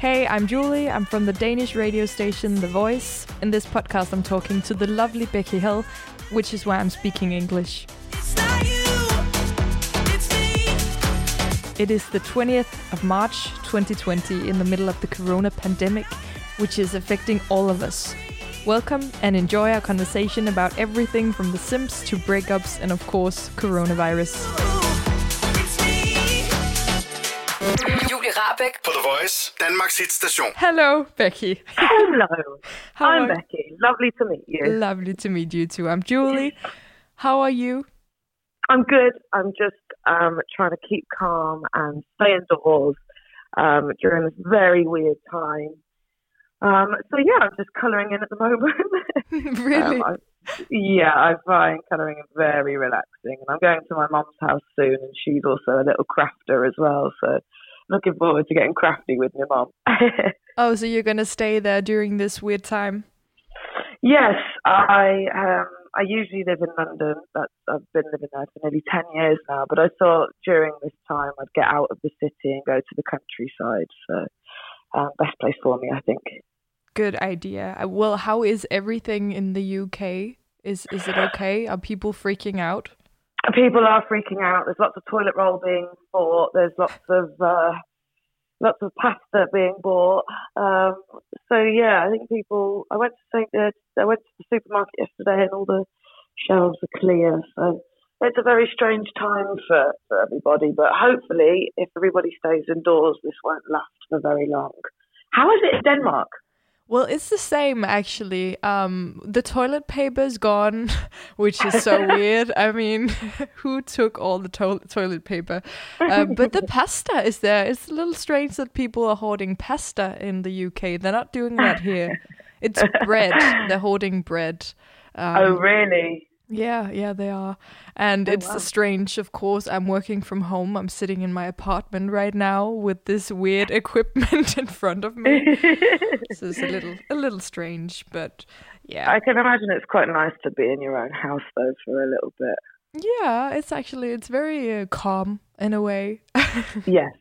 Hey, I'm Julie. I'm from the Danish radio station The Voice. In this podcast, I'm talking to the lovely Becky Hill, which is why I'm speaking English. It is the 20th of March 2020 in the middle of the corona pandemic, which is affecting all of us. Welcome and enjoy our conversation about everything from The Sims to breakups and, of course, coronavirus. Julie Rabeck på The Voice, Danmarks hitstation. Hello, Becky. Hello. How I'm are- Becky. Lovely to meet you. Lovely to meet you too. I'm Julie. How are you? I'm good. I'm just um, trying to keep calm and stay indoors um, during this very weird time. Um, so yeah, I'm just colouring in at the moment. really? Um, I, yeah, I find colouring very relaxing, and I'm going to my mum's house soon, and she's also a little crafter as well. So looking forward to getting crafty with my mom. oh, so you're gonna stay there during this weird time? Yes, I um, I usually live in London. That's I've been living there for nearly ten years now. But I thought during this time I'd get out of the city and go to the countryside. So um, best place for me, I think. Good idea. Well, how is everything in the UK? Is is it okay? Are people freaking out? People are freaking out. There's lots of toilet roll being bought. There's lots of uh, lots of pasta being bought. Um, so yeah, I think people. I went to I went to the supermarket yesterday, and all the shelves are clear. So it's a very strange time for for everybody. But hopefully, if everybody stays indoors, this won't last for very long. How is it in Denmark? Well, it's the same actually. Um, the toilet paper's gone, which is so weird. I mean, who took all the to- toilet paper? Um, but the pasta is there. It's a little strange that people are hoarding pasta in the UK. They're not doing that here. It's bread. They're hoarding bread. Um, oh, really? Yeah, yeah, they are. And Oh, it's wow. strange, of course. I'm working from home. I'm sitting in my apartment right now with this weird equipment in front of me. so it's a little a little strange, but yeah. I can imagine it's quite nice to be in your own house though for a little bit. yeah, it's actually it's very uh, calm in a way. Yes.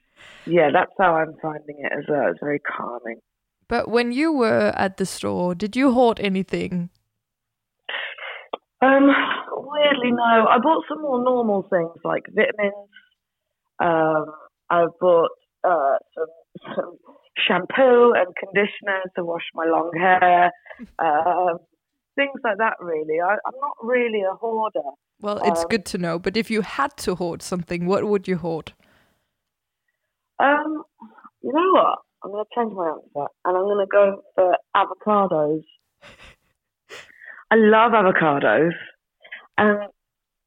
Yeah, that's how I'm finding it as well. It's very calming. but when you were at the store, did you hoard anything? Um, weirdly, no. I bought some more normal things like vitamins. Um, I bought uh, some, some shampoo and conditioner to wash my long hair. Um, things like that, really. I, I'm not really a hoarder. Well, it's Um, good to know, but if you had to hoard something, what would you hoard? Um, you know what? I'm going to change my answer and I'm going to go for avocados. I love avocados, and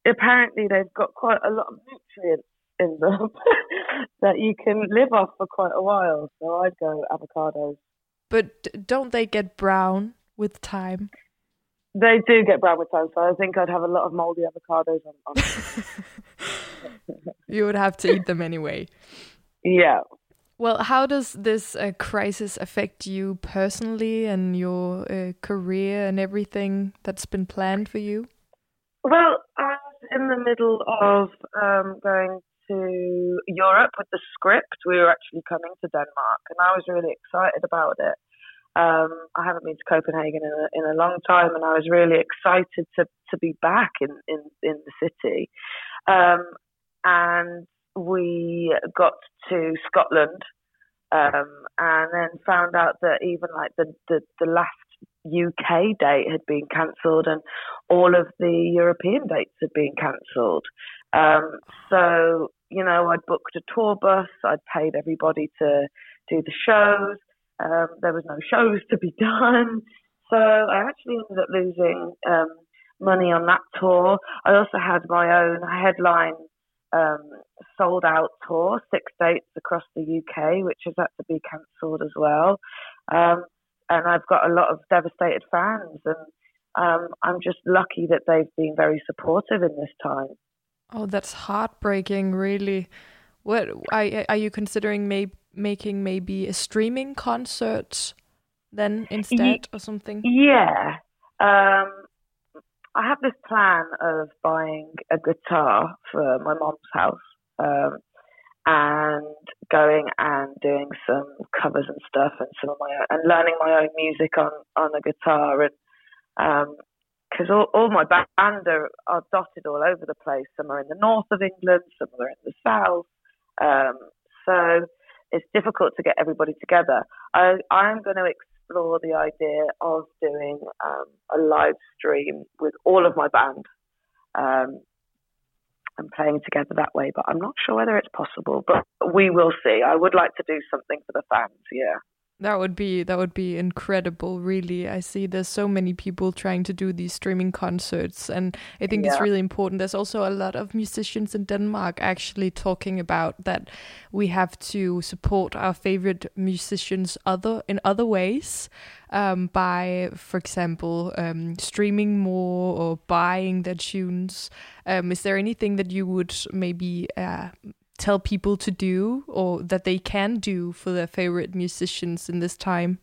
apparently they've got quite a lot of nutrients in them that you can live off for quite a while. So I'd go avocados. But don't they get brown with time? They do get brown with time, so I think I'd have a lot of moldy avocados on. on. You would have to eat them anyway. yeah. Well, how does this uh, crisis affect you personally and your uh, career and everything that's been planned for you? Well, I was in the middle of um, going to Europe with the script. We were actually coming to Denmark, and I was really excited about it. Um, I haven't been to Copenhagen in a, in a long time, and I was really excited to, to be back in, in, in the city. Um, and we got to Scotland, um, and then found out that even like the, the, the last UK date had been cancelled, and all of the European dates had been cancelled. Um, so, you know, I'd booked a tour bus, I'd paid everybody to do the shows. Um, there was no shows to be done. So I actually ended up losing um, money on that tour. I also had my own headline um, sold out tour, six dates across the UK, which has had to be cancelled as well. Um, and I've got a lot of devastated fans, and um, I'm just lucky that they've been very supportive in this time. Oh, that's heartbreaking, really. What are, are you considering may, making maybe a streaming concert then instead or something? Yeah. Um, I have this plan of buying a guitar for my mom's house um, and going and doing some covers and stuff and some of my own, and learning my own music on on a guitar and because all, all my band are, are dotted all over the place. Some are in the north of England, some are in the south. Um, so it's difficult to get everybody together. I I'm going to explore the idea of doing um, a live stream with all of my band. And playing together that way. But I'm not sure whether it's possible, but we will see. I would like to do something for the fans, yeah. That would be that would be incredible, really. I see there's so many people trying to do these streaming concerts and I think yeah. it's really important. There's also a lot of musicians in Denmark actually talking about that we have to support our favorite musicians other in other ways um, by, for example, um, streaming more or buying their tunes. Um, is there anything that you would maybe uh, tell people to do or that they can do for their favorite musicians in this time?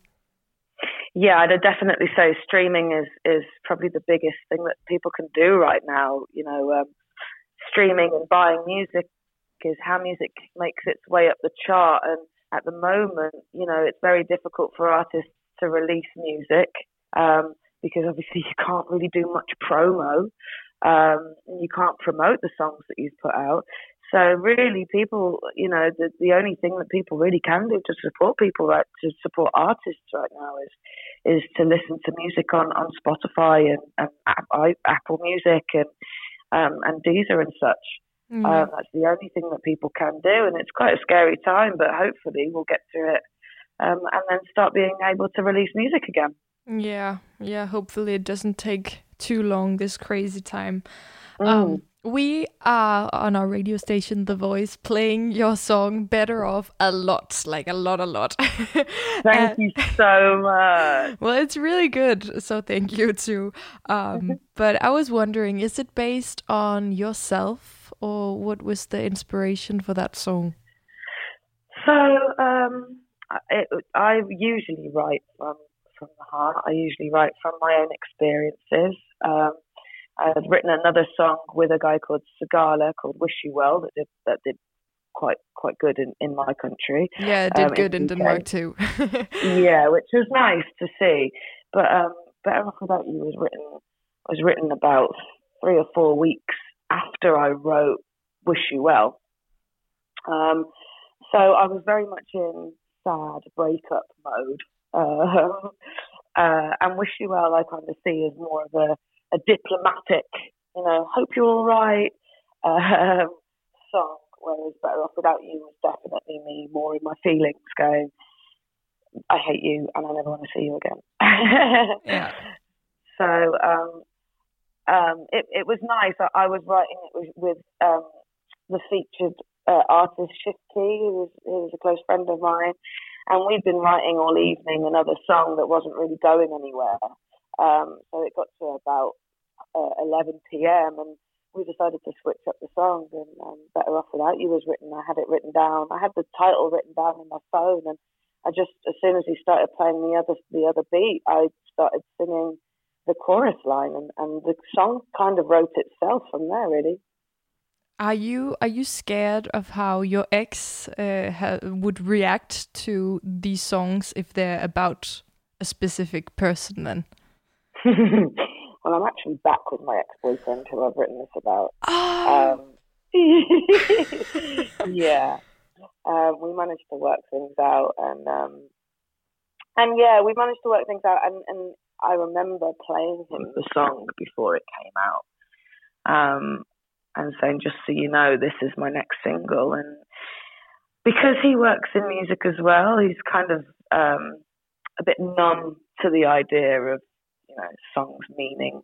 Yeah, I'd definitely say streaming is is probably the biggest thing that people can do right now. You know, um, streaming and buying music is how music makes its way up the chart. And at the moment, you know, it's very difficult for artists to release music um, because obviously you can't really do much promo. Um, you can't promote the songs that you've put out. So really, people, you know, the the only thing that people really can do to support people, right, to support artists right now is is to listen to music on on Spotify and, and Apple Music and um, and Deezer and such. Mm. Um, that's the only thing that people can do, and it's quite a scary time, but hopefully we'll get through it um, and then start being able to release music again. Yeah, yeah. Hopefully it doesn't take too long. This crazy time. Mm. Um, we are on our radio station, The Voice, playing your song Better Off a lot, like a lot, a lot. thank you so much. Well, it's really good. So thank you too. Um, but I was wondering, is it based on yourself or what was the inspiration for that song? So um, it, I usually write from, from the heart. I usually write from my own experiences. Um, I've written another song with a guy called Sigala called Wish You Well that did that did quite quite good in, in my country. Yeah, it did um, good in, in Denmark too. yeah, which was nice to see. But um, Better Off Without You was written was written about three or four weeks after I wrote Wish You Well. Um, so I was very much in sad breakup mode. Uh, uh, and Wish You Well I kind of see as more of a a diplomatic, you know, hope you're all right um, song. Whereas Better Off Without You was definitely me more in my feelings, going, I hate you and I never want to see you again. yeah. So um, um, it, it was nice. I, I was writing it with, with um, the featured uh, artist Shift K3Y, who was, who was a close friend of mine, and we'd been writing all evening another song that wasn't really going anywhere. Um, so it got to about uh, 11 p.m. and we decided to switch up the song and um, Better Off Without You was written. I had it written down. I had the title written down in my phone and I just, as soon as he started playing the other, the other beat, I started singing the chorus line and, and the song kind of wrote itself from there really. Are you are you scared of how your ex uh, ha- would react to these songs if they're about a specific person? Then well, I'm actually back with my ex-boyfriend who I've written this about. Oh. Um, yeah, uh, we managed to work things out, and um, and yeah, we managed to work things out, and, and I remember playing him the song before it came out, um, and saying, "Just so you know, this is my next single," and because he works in music as well, he's kind of um, a bit numb to the idea of know, songs meaning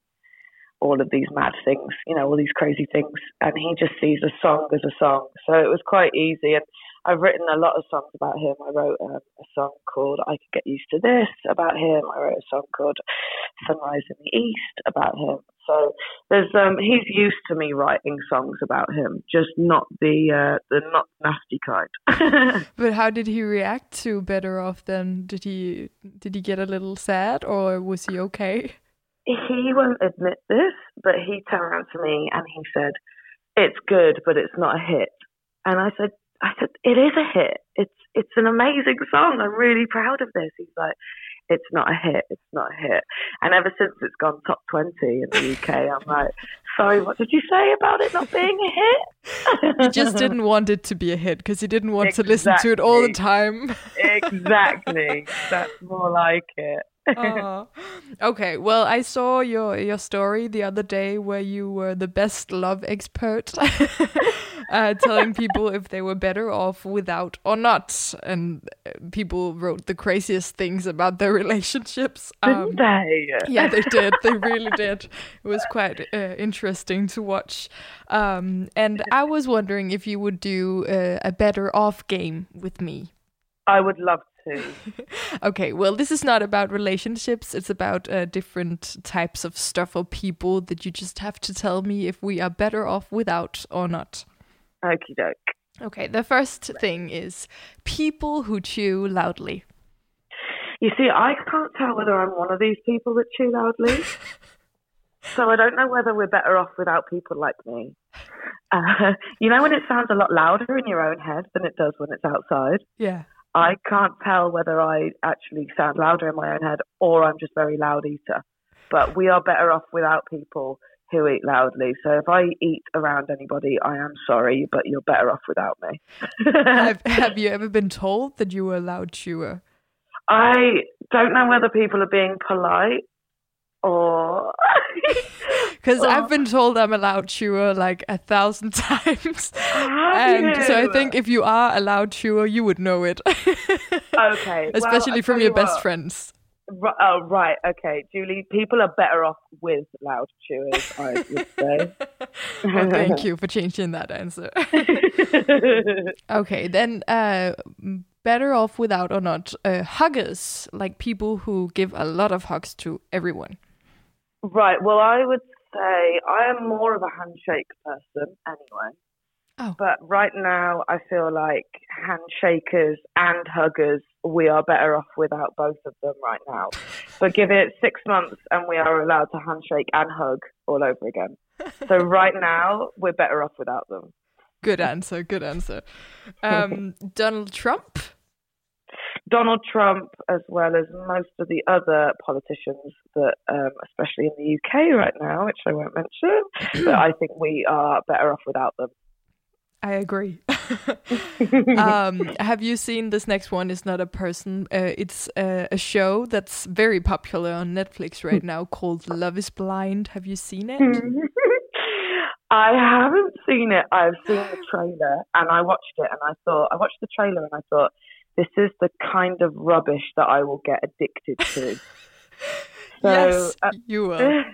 all of these mad things, you know, all these crazy things. And he just sees a song as a song. So it was quite easy. And I've written a lot of songs about him. I wrote um, a song called I Could Get Used to This about him. I wrote a song called Sunrise in the East about him. So there's um he's used to me writing songs about him, just not the uh the not nasty kind. but how did he react to Better Off then? Did he did he get a little sad or was he okay? He won't admit this, but he turned around to me and he said, It's good, but it's not a hit. And I said, I said, it is a hit. It's it's an amazing song. I'm really proud of this. He's like, it's not a hit. It's not a hit. And ever since it's gone top 20 in the UK, I'm like, sorry, what did you say about it not being a hit? he just didn't want it to be a hit because he didn't want exactly. to listen to it all the time. exactly. That's more like it. oh. Okay, well, I saw your your story the other day where you were the best love expert, uh, telling people if they were better off without or not, and uh, people wrote the craziest things about their relationships. Um, did they? Yeah, they did. They really did. It was quite uh, interesting to watch. Um, and I was wondering if you would do uh, a better off game with me. I would love okay, well, this is not about relationships. It's about uh, different types of stuff or people that you just have to tell me if we are better off without or not. Okie doke. Okay, the first thing is people who chew loudly. You see, I can't tell whether I'm one of these people that chew loudly. so I don't know whether we're better off without people like me. Uh, you know when it sounds a lot louder in your own head than it does when it's outside? Yeah. I can't tell whether I actually sound louder in my own head or I'm just very loud eater. But we are better off without people who eat loudly. So if I eat around anybody, I am sorry, but you're better off without me. have, have you ever been told that you were a loud chewer? I don't know whether people are being polite or because I've been told I'm a loud chewer like a thousand times, and so I think if you are a loud chewer, you would know it. okay, especially well, from your you best what. friends. oh right, okay, Julie. People are better off with loud chewers, I would say. well, thank you for changing that answer. okay, then uh, better off without or not uh, huggers, like people who give a lot of hugs to everyone. Right. Well, I would say I am more of a handshake person anyway. Oh. But right now, I feel like handshakers and huggers, we are better off without both of them right now. but give it six months and we are allowed to handshake and hug all over again. so right now, we're better off without them. Good answer. Good answer. Um, Donald Trump Donald Trump, as well as most of the other politicians that, um, especially in the UK right now, which I won't mention, but I think we are better off without them. I agree. um, have you seen this next one? Is not a person. Uh, it's uh, a show that's very popular on Netflix right now called Love Is Blind. Have you seen it? I haven't seen it. I've seen the trailer and I watched it and I thought I watched the trailer and I thought this is the kind of rubbish that I will get addicted to. So, yes, uh, you will. and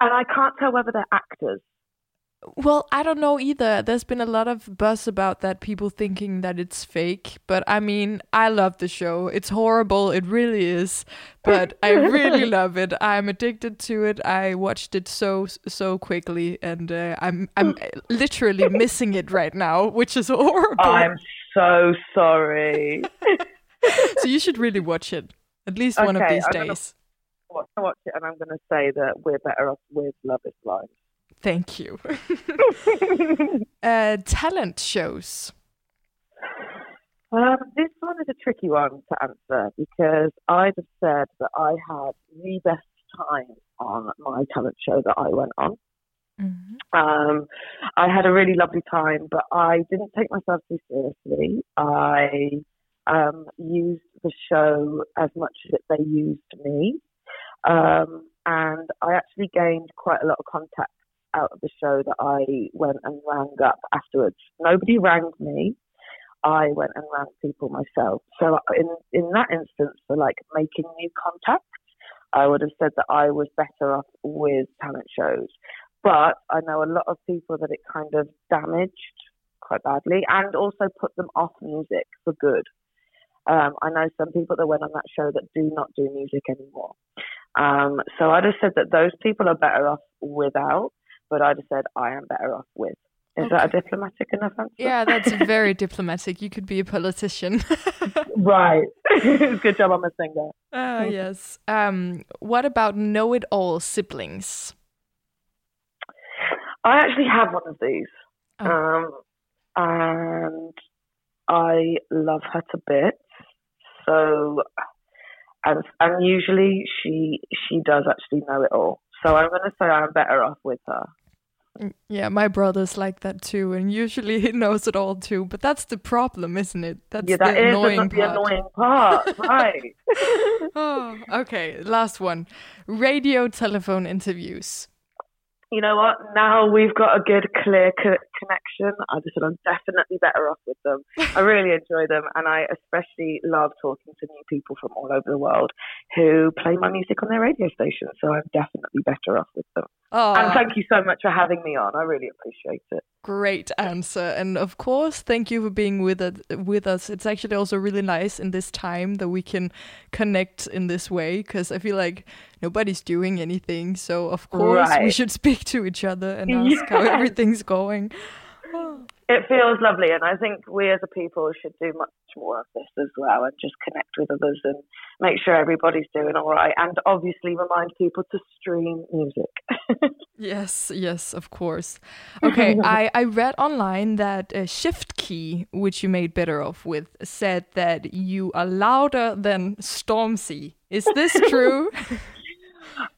I can't tell whether they're actors. Well, I don't know either. There's been a lot of buzz about that, people thinking that it's fake. But I mean, I love the show. It's horrible, it really is. But I really love it. I'm addicted to it. I watched it so so quickly, and uh, I'm I'm literally missing it right now, which is horrible. I'm so sorry. so you should really watch it at least okay, one of these I'm days. Gonna watch it, and I'm going to say that we're better off with Love Is Blind. Thank you. uh, talent shows. Um, this one is a tricky one to answer because I'd have said that I had the best time on my talent show that I went on. Mm-hmm. Um, I had a really lovely time, but I didn't take myself too seriously. I um, used the show as much as they used me. Um, and I actually gained quite a lot of contacts out of the show that I went and rang up afterwards. Nobody rang me. I went and rang people myself. So in in that instance, for like making new contacts, I would have said that I was better off with talent shows. But I know a lot of people that it kind of damaged quite badly and also put them off music for good. Um, I know some people that went on that show that do not do music anymore. Um, so I'd have said that those people are better off without, but I'd have said I am better off with. Is okay. that a diplomatic enough answer? Yeah, that's very diplomatic. You could be a politician. right. Good job I'm a singer. Uh, yes. Um, what about know-it-all siblings? I actually have one of these. Oh. Um, and I love her to bits. So, and and usually she she does actually know it all. So I'm going to say I'm better off with her. Yeah, my brother's like that too, and usually he knows it all too. But that's the problem, isn't it? That's yeah, that the is annoying the part. annoying part, right? oh, okay, last one. Radio telephone interviews. You know what? Now we've got a good, clear co- connection. I just said I'm definitely better off with them. I really enjoy them, and I especially love talking to new people from all over the world who play my music on their radio station. So I'm definitely better off with them. Oh, And thank you so much for having me on. I really appreciate it. great answer, and of course, thank you for being with it, with us. It's actually also really nice in this time that we can connect in this way because I feel like nobody's doing anything. So of course, we should speak to each other and ask how everything's going. It feels lovely, and I think we as a people should do much more of this as well and just connect with others and make sure everybody's doing all right. And obviously, remind people to stream music. Yes, yes, of course. Okay, I, I read online that uh, Shift K3Y, which you made better off with, said that you are louder than Stormzy. Is this true?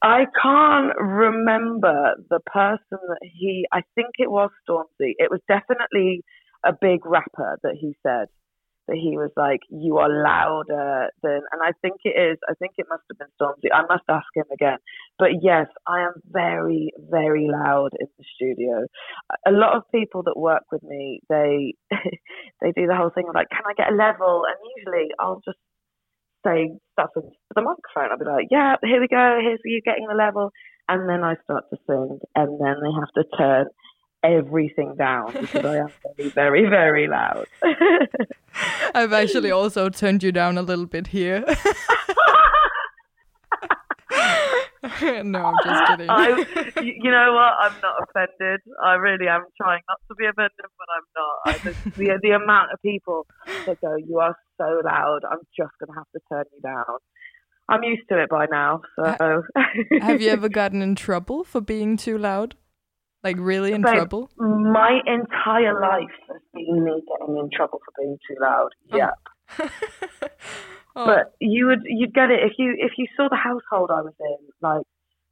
I can't remember the person that he. I think it was Stormzy. It was definitely a big rapper that he said that he was like, "You are louder than," and I think it is. I think it must have been Stormzy. I must ask him again. But yes, I am very, very loud in the studio. A lot of people that work with me, they they do the whole thing of like, "Can I get a level?" And usually, I'll just say stuff into the microphone. I'll be like, yeah, here we go, here's you getting the level. And then I start to sing, and then they have to turn everything down because I am very, very, very loud. I've actually also turned you down a little bit here. no, I'm just kidding. I, you know what? I'm not offended. I really am trying not to be offended, but I'm not. I just, the, the amount of people that go, you are so loud, I'm just going to have to turn you down. I'm used to it by now. So, Have you ever gotten in trouble for being too loud? Like really in trouble? My entire life has been me getting in trouble for being too loud. Oh. Yeah. Oh, But you would you'd get it if you if you saw the household I was in. Like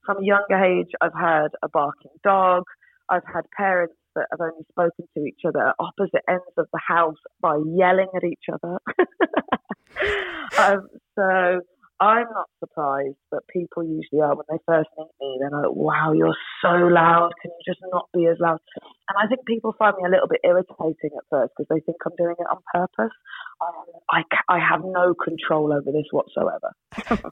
from a younger age, I've had a barking dog. I've had parents that have only spoken to each other at opposite ends of the house by yelling at each other. um, so I'm not surprised, but people usually are when they first meet me. They're like, "Wow, you're so loud. Can you just not be as loud?" And I think people find me a little bit irritating at first because they think I'm doing it on purpose. Um, I, I have no control over this whatsoever.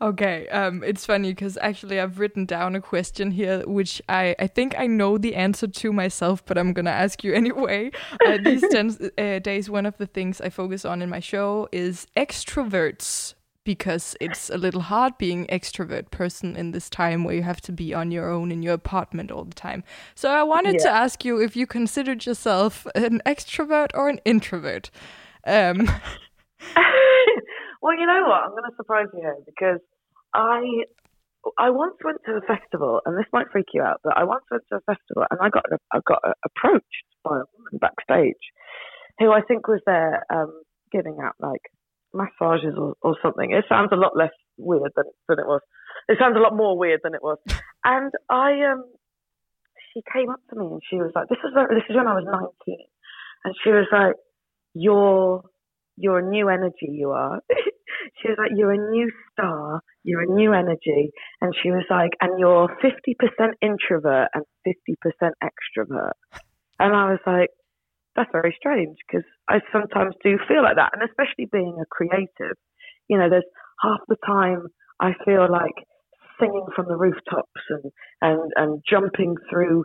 Okay, um, it's funny because actually I've written down a question here, which I, I think I know the answer to myself, but I'm gonna ask you anyway. Uh, these ten, uh, days, one of the things I focus on in my show is extroverts because it's a little hard being extrovert person in this time where you have to be on your own in your apartment all the time. So I wanted to ask you if you considered yourself an extrovert or an introvert. Um, well, you know what? I'm going to surprise you here because I I once went to a festival, and this might freak you out, but I once went to a festival and I got I got approached by a woman backstage who I think was there um, giving out like massages or, or something. It sounds a lot less weird than than it was. It sounds a lot more weird than it was. And I um, she came up to me and she was like, "This is this is when I was 19," and she was like, "You're you're a new energy. You are." she was like, "You're a new star. You're a new energy," and she was like, "And you're 50% introvert and 50% extrovert." And I was like, "That's very strange because I sometimes do feel like that, and especially being a creative, you know, there's half the time I feel like." Singing from the rooftops and, and, and jumping through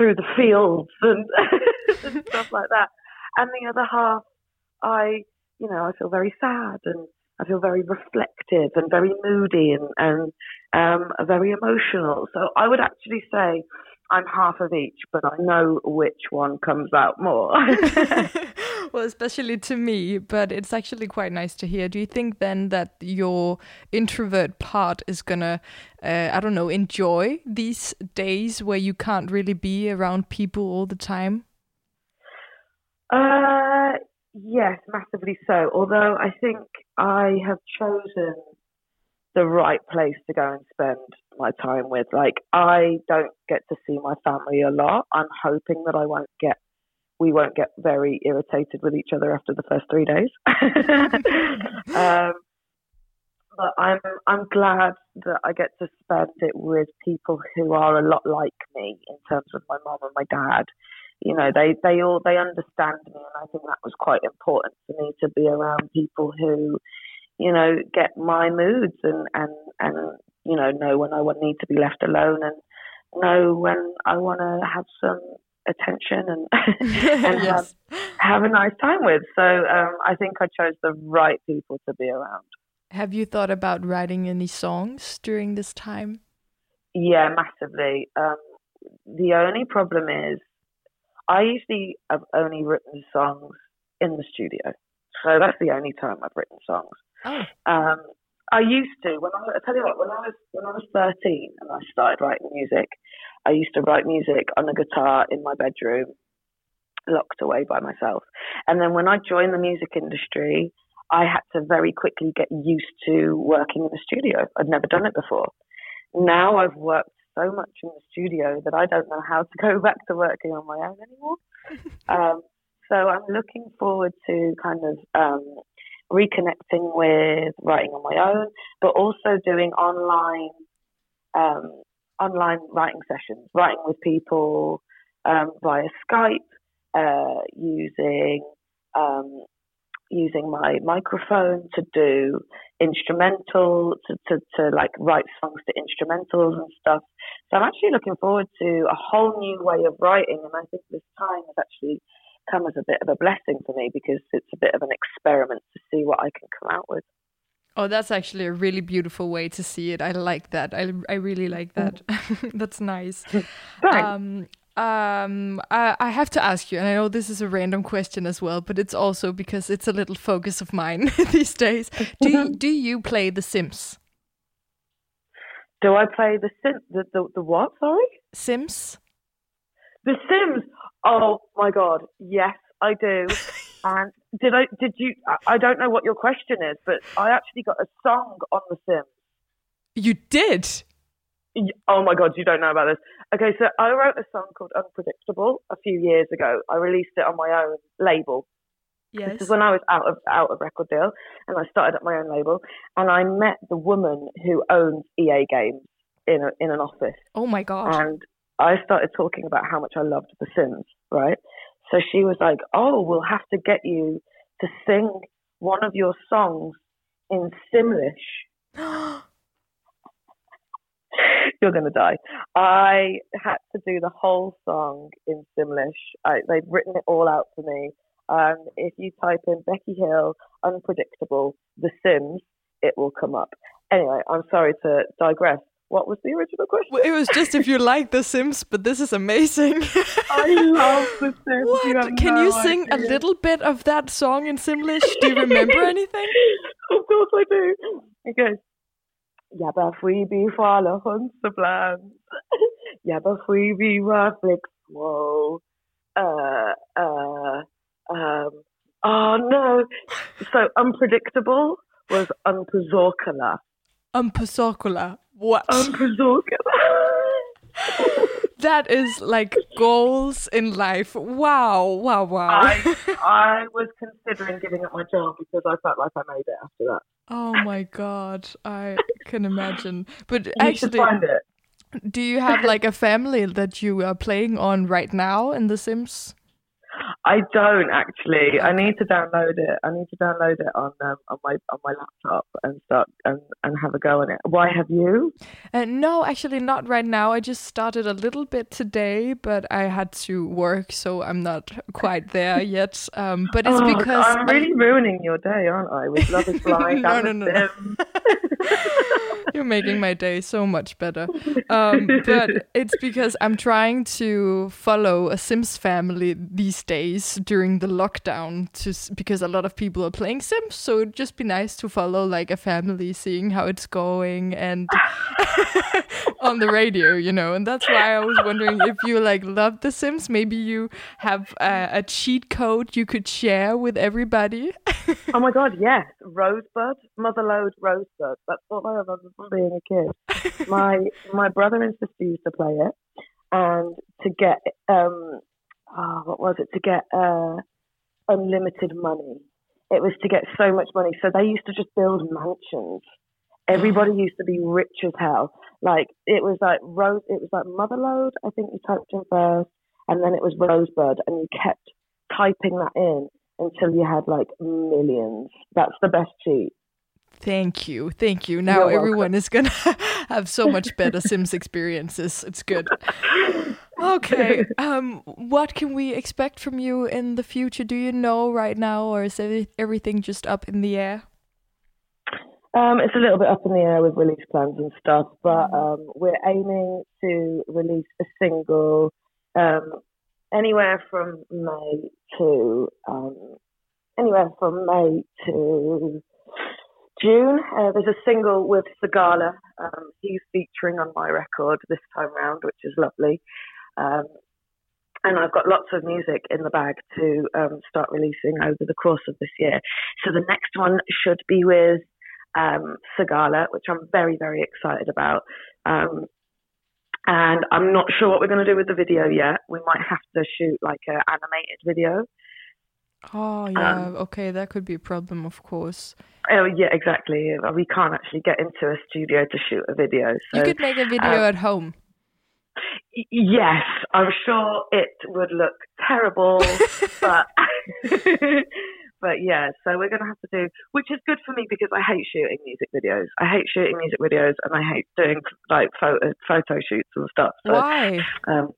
through the fields and, and stuff like that. And the other half, I, you know, I feel very sad and I feel very reflective and very moody and, and um, very emotional. So I would actually say I'm half of each, but I know which one comes out more. well, especially to me, but it's actually quite nice to hear. Do you think then that your introvert part is gonna, uh, I don't know, enjoy these days where you can't really be around people all the time? Uh, yes, massively so. Although I think I have chosen the right place to go and spend my time with. Like, I don't get to see my family a lot. I'm hoping that I won't get, we won't get very irritated with each other after the first three days. um, but I'm I'm glad that I get to spend it with people who are a lot like me in terms of my mom and my dad. You know, they they all they understand me, and I think that was quite important for me to be around people who, you know, get my moods and and and you know know when I need to be left alone and know when I want to have some attention and and yes. have, have a nice time with. So um, I think I chose the right people to be around. Have you thought about writing any songs during this time? Yeah, massively. Um, the only problem is, I usually have only written songs in the studio, so that's the only time I've written songs. Oh. Um, I used to when I, I tell you what when I was when I was thirteen and I started writing music, I used to write music on a guitar in my bedroom, locked away by myself. And then when I joined the music industry, I had to very quickly get used to working in the studio. I'd never done it before. Now I've worked so much in the studio that I don't know how to go back to working on my own anymore. um, so I'm looking forward to kind of um, reconnecting with writing on my own, but also doing online um, online writing sessions, writing with people um, via Skype, uh, using um, using my microphone to do instrumental to, to, to like write songs to instrumentals and stuff. So I'm actually looking forward to a whole new way of writing and I think this time is actually come as a bit of a blessing for me because it's a bit of an experiment to see what I can come out with. Oh, that's actually a really beautiful way to see it. I like that. I, I really like that. that's nice. Um, um, I, I have to ask you, and I know this is a random question as well, but it's also because it's a little focus of mine these days. Do you, do you play The Sims? Do I play the Sim? The, the, the what? Sorry? Sims? The Sims. Oh my god, yes, I do. and did I? Did you? I- don't know what your question is, but I actually got a song on The Sims. You did? Oh my god, you don't know about this. Okay, so I wrote a song called Unpredictable a few years ago. I released it on my own label. Yes. This is when I was out of out of record deal, and I started at my own label. And I met the woman who owns EA Games in a, in an office, Oh my god. and I started talking about how much I loved The Sims, right? So she was like, "Oh, we'll have to get you to sing one of your songs in Simlish." You're gonna die. I had to do the whole song in Simlish. I, they've written it all out for me. Um, if you type in Becky Hill, unpredictable, The Sims, it will come up. Anyway, I'm sorry to digress. What was the original question? Well, it was just if you like The Sims, but this is amazing. I love The Sims. What? have Can no you sing a little bit of that song in Simlish? Do you remember anything? Of course I do. It goes, Ja, bara freebie för alla hundsbland. Ja, bara freebie var flex whoa. Uh, uh, um, oh no. So unpredictable was unpredictable. Umpasokula. What? That is like goals in life. Wow, wow, wow. I, I was considering giving up my job because I felt like I made it after that. oh my god, I can imagine. But You actually, find it. do you have like a family that you are playing on right now in The Sims? I don't actually. I need to download it. I need to download it on um, on my on my laptop and start and, and have a go on it. Why have you? Uh, no, actually, not right now. I just started a little bit today, but I had to work, so I'm not quite there yet. Um, but it's Oh, because I'm really ruining your day, aren't I? With Love Is Blind No, no, no, no. You're making my day so much better. Um, but it's because I'm trying to follow a Sims family these days during the lockdown, to because a lot of people are playing Sims. So it'd just be nice to follow like a family, seeing how it's going, and on the radio, you know. And that's why I was wondering if you like love The Sims. Maybe you have a cheat code you could share with everybody. Oh my god, yes, Rosebud, Motherlode Rosebud. That's all I remember from being a kid. my my brother and sister used to play it, and to get um, oh, what was it? To get uh, unlimited money. It was to get so much money. So they used to just build mansions. Everybody used to be rich as hell. Like it was like rose. It was like Motherlode. I think you typed in first, and then it was Rosebud, and you kept typing that in until you had like millions. That's the best cheat. Thank you. Thank you. Now You're welcome. everyone is going to have so much better Sims experiences. It's good. Okay. Um what can we expect from you in the future? Do you know right now or is everything just up in the air? Um, it's a little bit up in the air with release plans and stuff, but um, we're aiming to release a single um, anywhere from May to um, anywhere from May to June. Uh, there's a single with Sigala. Um, he's featuring on my record this time round, which is lovely. Um, and I've got lots of music in the bag to um, start releasing over the course of this year. So the next one should be with um, Sigala, which I'm very, very excited about. Um, and I'm not sure what we're going to do with the video yet. We might have to shoot like an animated video. Oh yeah. okay, that could be a problem, of course. Oh, yeah, exactly. We can't actually get into a studio to shoot a video. So, you could make a video um, at home. yes, I'm sure it would look terrible, but but yeah. So we're going to have to do, which is good for me because I hate shooting music videos. I hate shooting music videos, and I hate doing like photo photo shoots and stuff. So, Why? Um,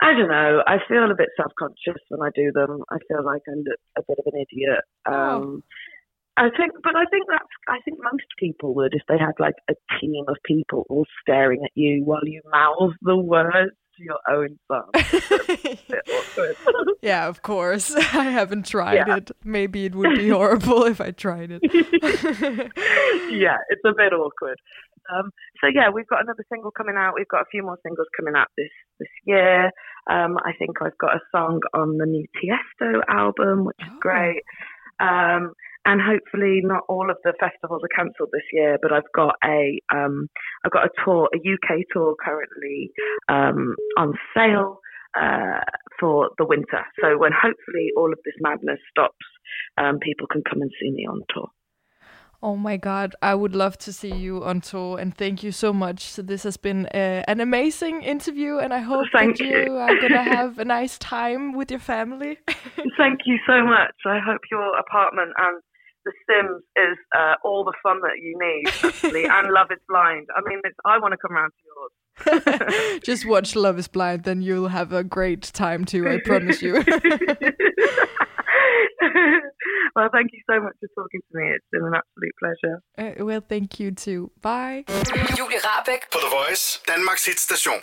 I don't know. I feel a bit self conscious when I do them. I feel like I look a bit of an idiot. Um, I think, but I think that's. I think most people would if they had like a team of people all staring at you while you mouth the words to your own song. Yeah, of course. I haven't tried Yeah. it. Maybe it would be horrible if I tried it. yeah, it's a bit awkward. Um, so yeah, we've got another single coming out. We've got a few more singles coming out this this year. Um, I think I've got a song on the new Tiesto album, which is Oh. great. Um, and hopefully, not all of the festivals are cancelled this year, but I've got a um, I've got a tour, a UK tour currently um, on sale uh, for the winter. So when hopefully all of this madness stops, um, people can come and see me on tour. Oh my god, I would love to see you on tour and thank you so much. So this has been uh, an amazing interview and I hope Thank that you. you are going to have a nice time with your family. Thank you so much. I hope your apartment and The Sims is uh, all the fun that you need, actually, and Love is Blind. I mean, I want to come round to yours. Just watch Love is Blind then you'll have a great time too, I promise you. well, thank you so much for talking to me. It's been an absolute pleasure. Uh, well, thank you too. Bye. Julie Rabeck På The Voice, Danmarks hitstation.